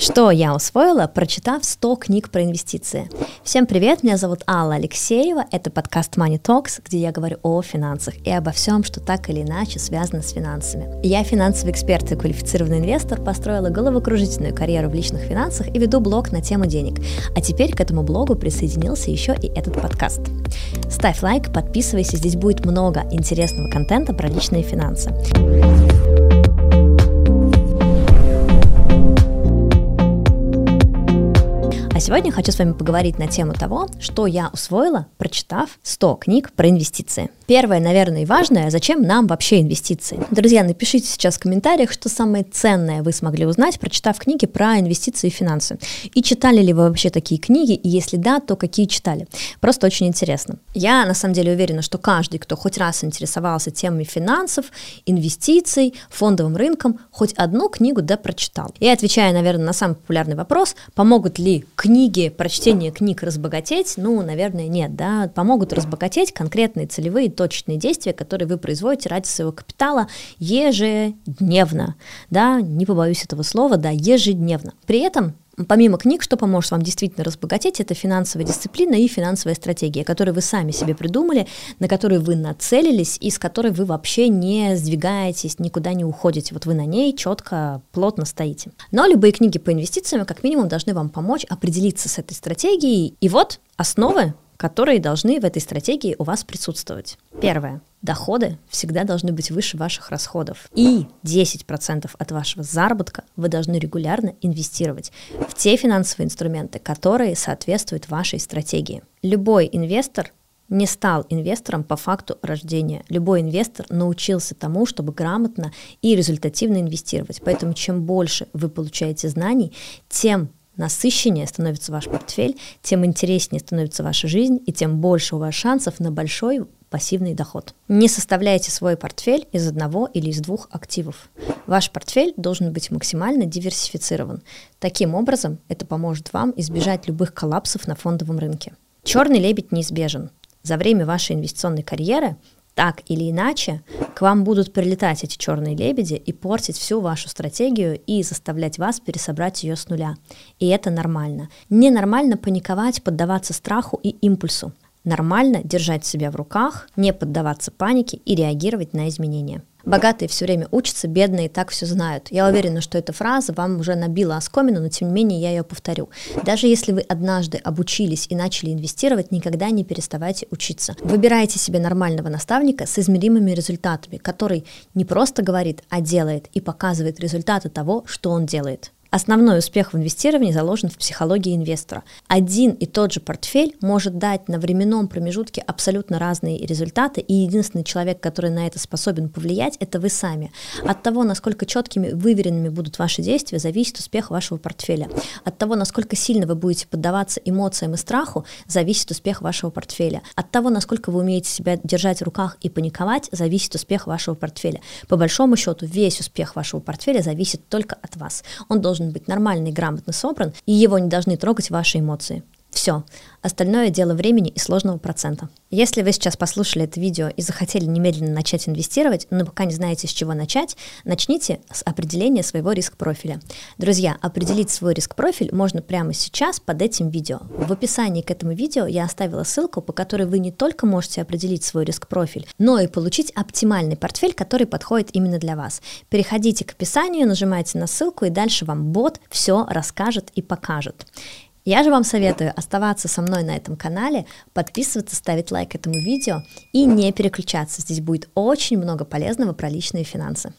Что я усвоила, прочитав 100 книг про инвестиции? Всем привет, меня зовут Алла Алексеева, это подкаст Money Talks, где я говорю о финансах и обо всем, что так или иначе связано с финансами. Я финансовый эксперт и квалифицированный инвестор, построила головокружительную карьеру в личных финансах и веду блог на тему денег. А теперь к этому блогу присоединился еще и этот подкаст. Ставь лайк, подписывайся, здесь будет много интересного контента про личные финансы. Сегодня хочу с вами поговорить на тему того, что я усвоила, прочитав 100 книг про инвестиции. Первое, наверное, и важное, зачем нам вообще инвестиции? Друзья, напишите сейчас в комментариях, что самое ценное вы смогли узнать, прочитав книги про инвестиции и финансы. И читали ли вы вообще такие книги, и если да, то какие читали? Просто очень интересно. Я на самом деле уверена, что каждый, кто хоть раз интересовался темами финансов, инвестиций, фондовым рынком, хоть одну книгу да прочитал. И отвечая, наверное, на самый популярный вопрос, помогут ли книги, прочтение книг разбогатеть, ну, наверное, нет, да, помогут разбогатеть конкретные целевые точечные действия, которые вы производите ради своего капитала ежедневно, да, не побоюсь этого слова, да, ежедневно. При этом Помимо книг, что поможет вам действительно разбогатеть, это финансовая дисциплина и финансовая стратегия, которую вы сами себе придумали, на которую вы нацелились и с которой вы вообще не сдвигаетесь, никуда не уходите. Вот вы на ней четко, плотно стоите. Но любые книги по инвестициям как минимум должны вам помочь определиться с этой стратегией. И вот основы, которые должны в этой стратегии у вас присутствовать. Первое. Доходы всегда должны быть выше ваших расходов. И 10% от вашего заработка вы должны регулярно инвестировать в те финансовые инструменты, которые соответствуют вашей стратегии. Любой инвестор не стал инвестором по факту рождения. Любой инвестор научился тому, чтобы грамотно и результативно инвестировать. Поэтому чем больше вы получаете знаний, тем насыщеннее становится ваш портфель, тем интереснее становится ваша жизнь, и тем больше у вас шансов на большой пассивный доход. Не составляйте свой портфель из одного или из двух активов. Ваш портфель должен быть максимально диверсифицирован. Таким образом, это поможет вам избежать любых коллапсов на фондовом рынке. Черный лебедь неизбежен. За время вашей инвестиционной карьеры так или иначе к вам будут прилетать эти черные лебеди и портить всю вашу стратегию и заставлять вас пересобрать ее с нуля. И это нормально. Ненормально паниковать, поддаваться страху и импульсу. Нормально держать себя в руках, не поддаваться панике и реагировать на изменения. Богатые все время учатся, бедные так все знают. Я уверена, что эта фраза вам уже набила оскомину, но тем не менее я ее повторю. Даже если вы однажды обучились и начали инвестировать, никогда не переставайте учиться. Выбирайте себе нормального наставника с измеримыми результатами, который не просто говорит, а делает и показывает результаты того, что он делает. Основной успех в инвестировании заложен в психологии инвестора. Один и тот же портфель может дать на временном промежутке абсолютно разные результаты, и единственный человек, который на это способен повлиять, это вы сами. От того, насколько четкими, выверенными будут ваши действия, зависит успех вашего портфеля. От того, насколько сильно вы будете поддаваться эмоциям и страху, зависит успех вашего портфеля. От того, насколько вы умеете себя держать в руках и паниковать, зависит успех вашего портфеля. По большому счету, весь успех вашего портфеля зависит только от вас. Он должен должен быть нормальный, грамотно собран, и его не должны трогать ваши эмоции. Все. Остальное дело времени и сложного процента. Если вы сейчас послушали это видео и захотели немедленно начать инвестировать, но пока не знаете, с чего начать, начните с определения своего риск-профиля. Друзья, определить свой риск-профиль можно прямо сейчас под этим видео. В описании к этому видео я оставила ссылку, по которой вы не только можете определить свой риск-профиль, но и получить оптимальный портфель, который подходит именно для вас. Переходите к описанию, нажимайте на ссылку, и дальше вам бот все расскажет и покажет. Я же вам советую оставаться со мной на этом канале, подписываться, ставить лайк этому видео и не переключаться. Здесь будет очень много полезного про личные финансы.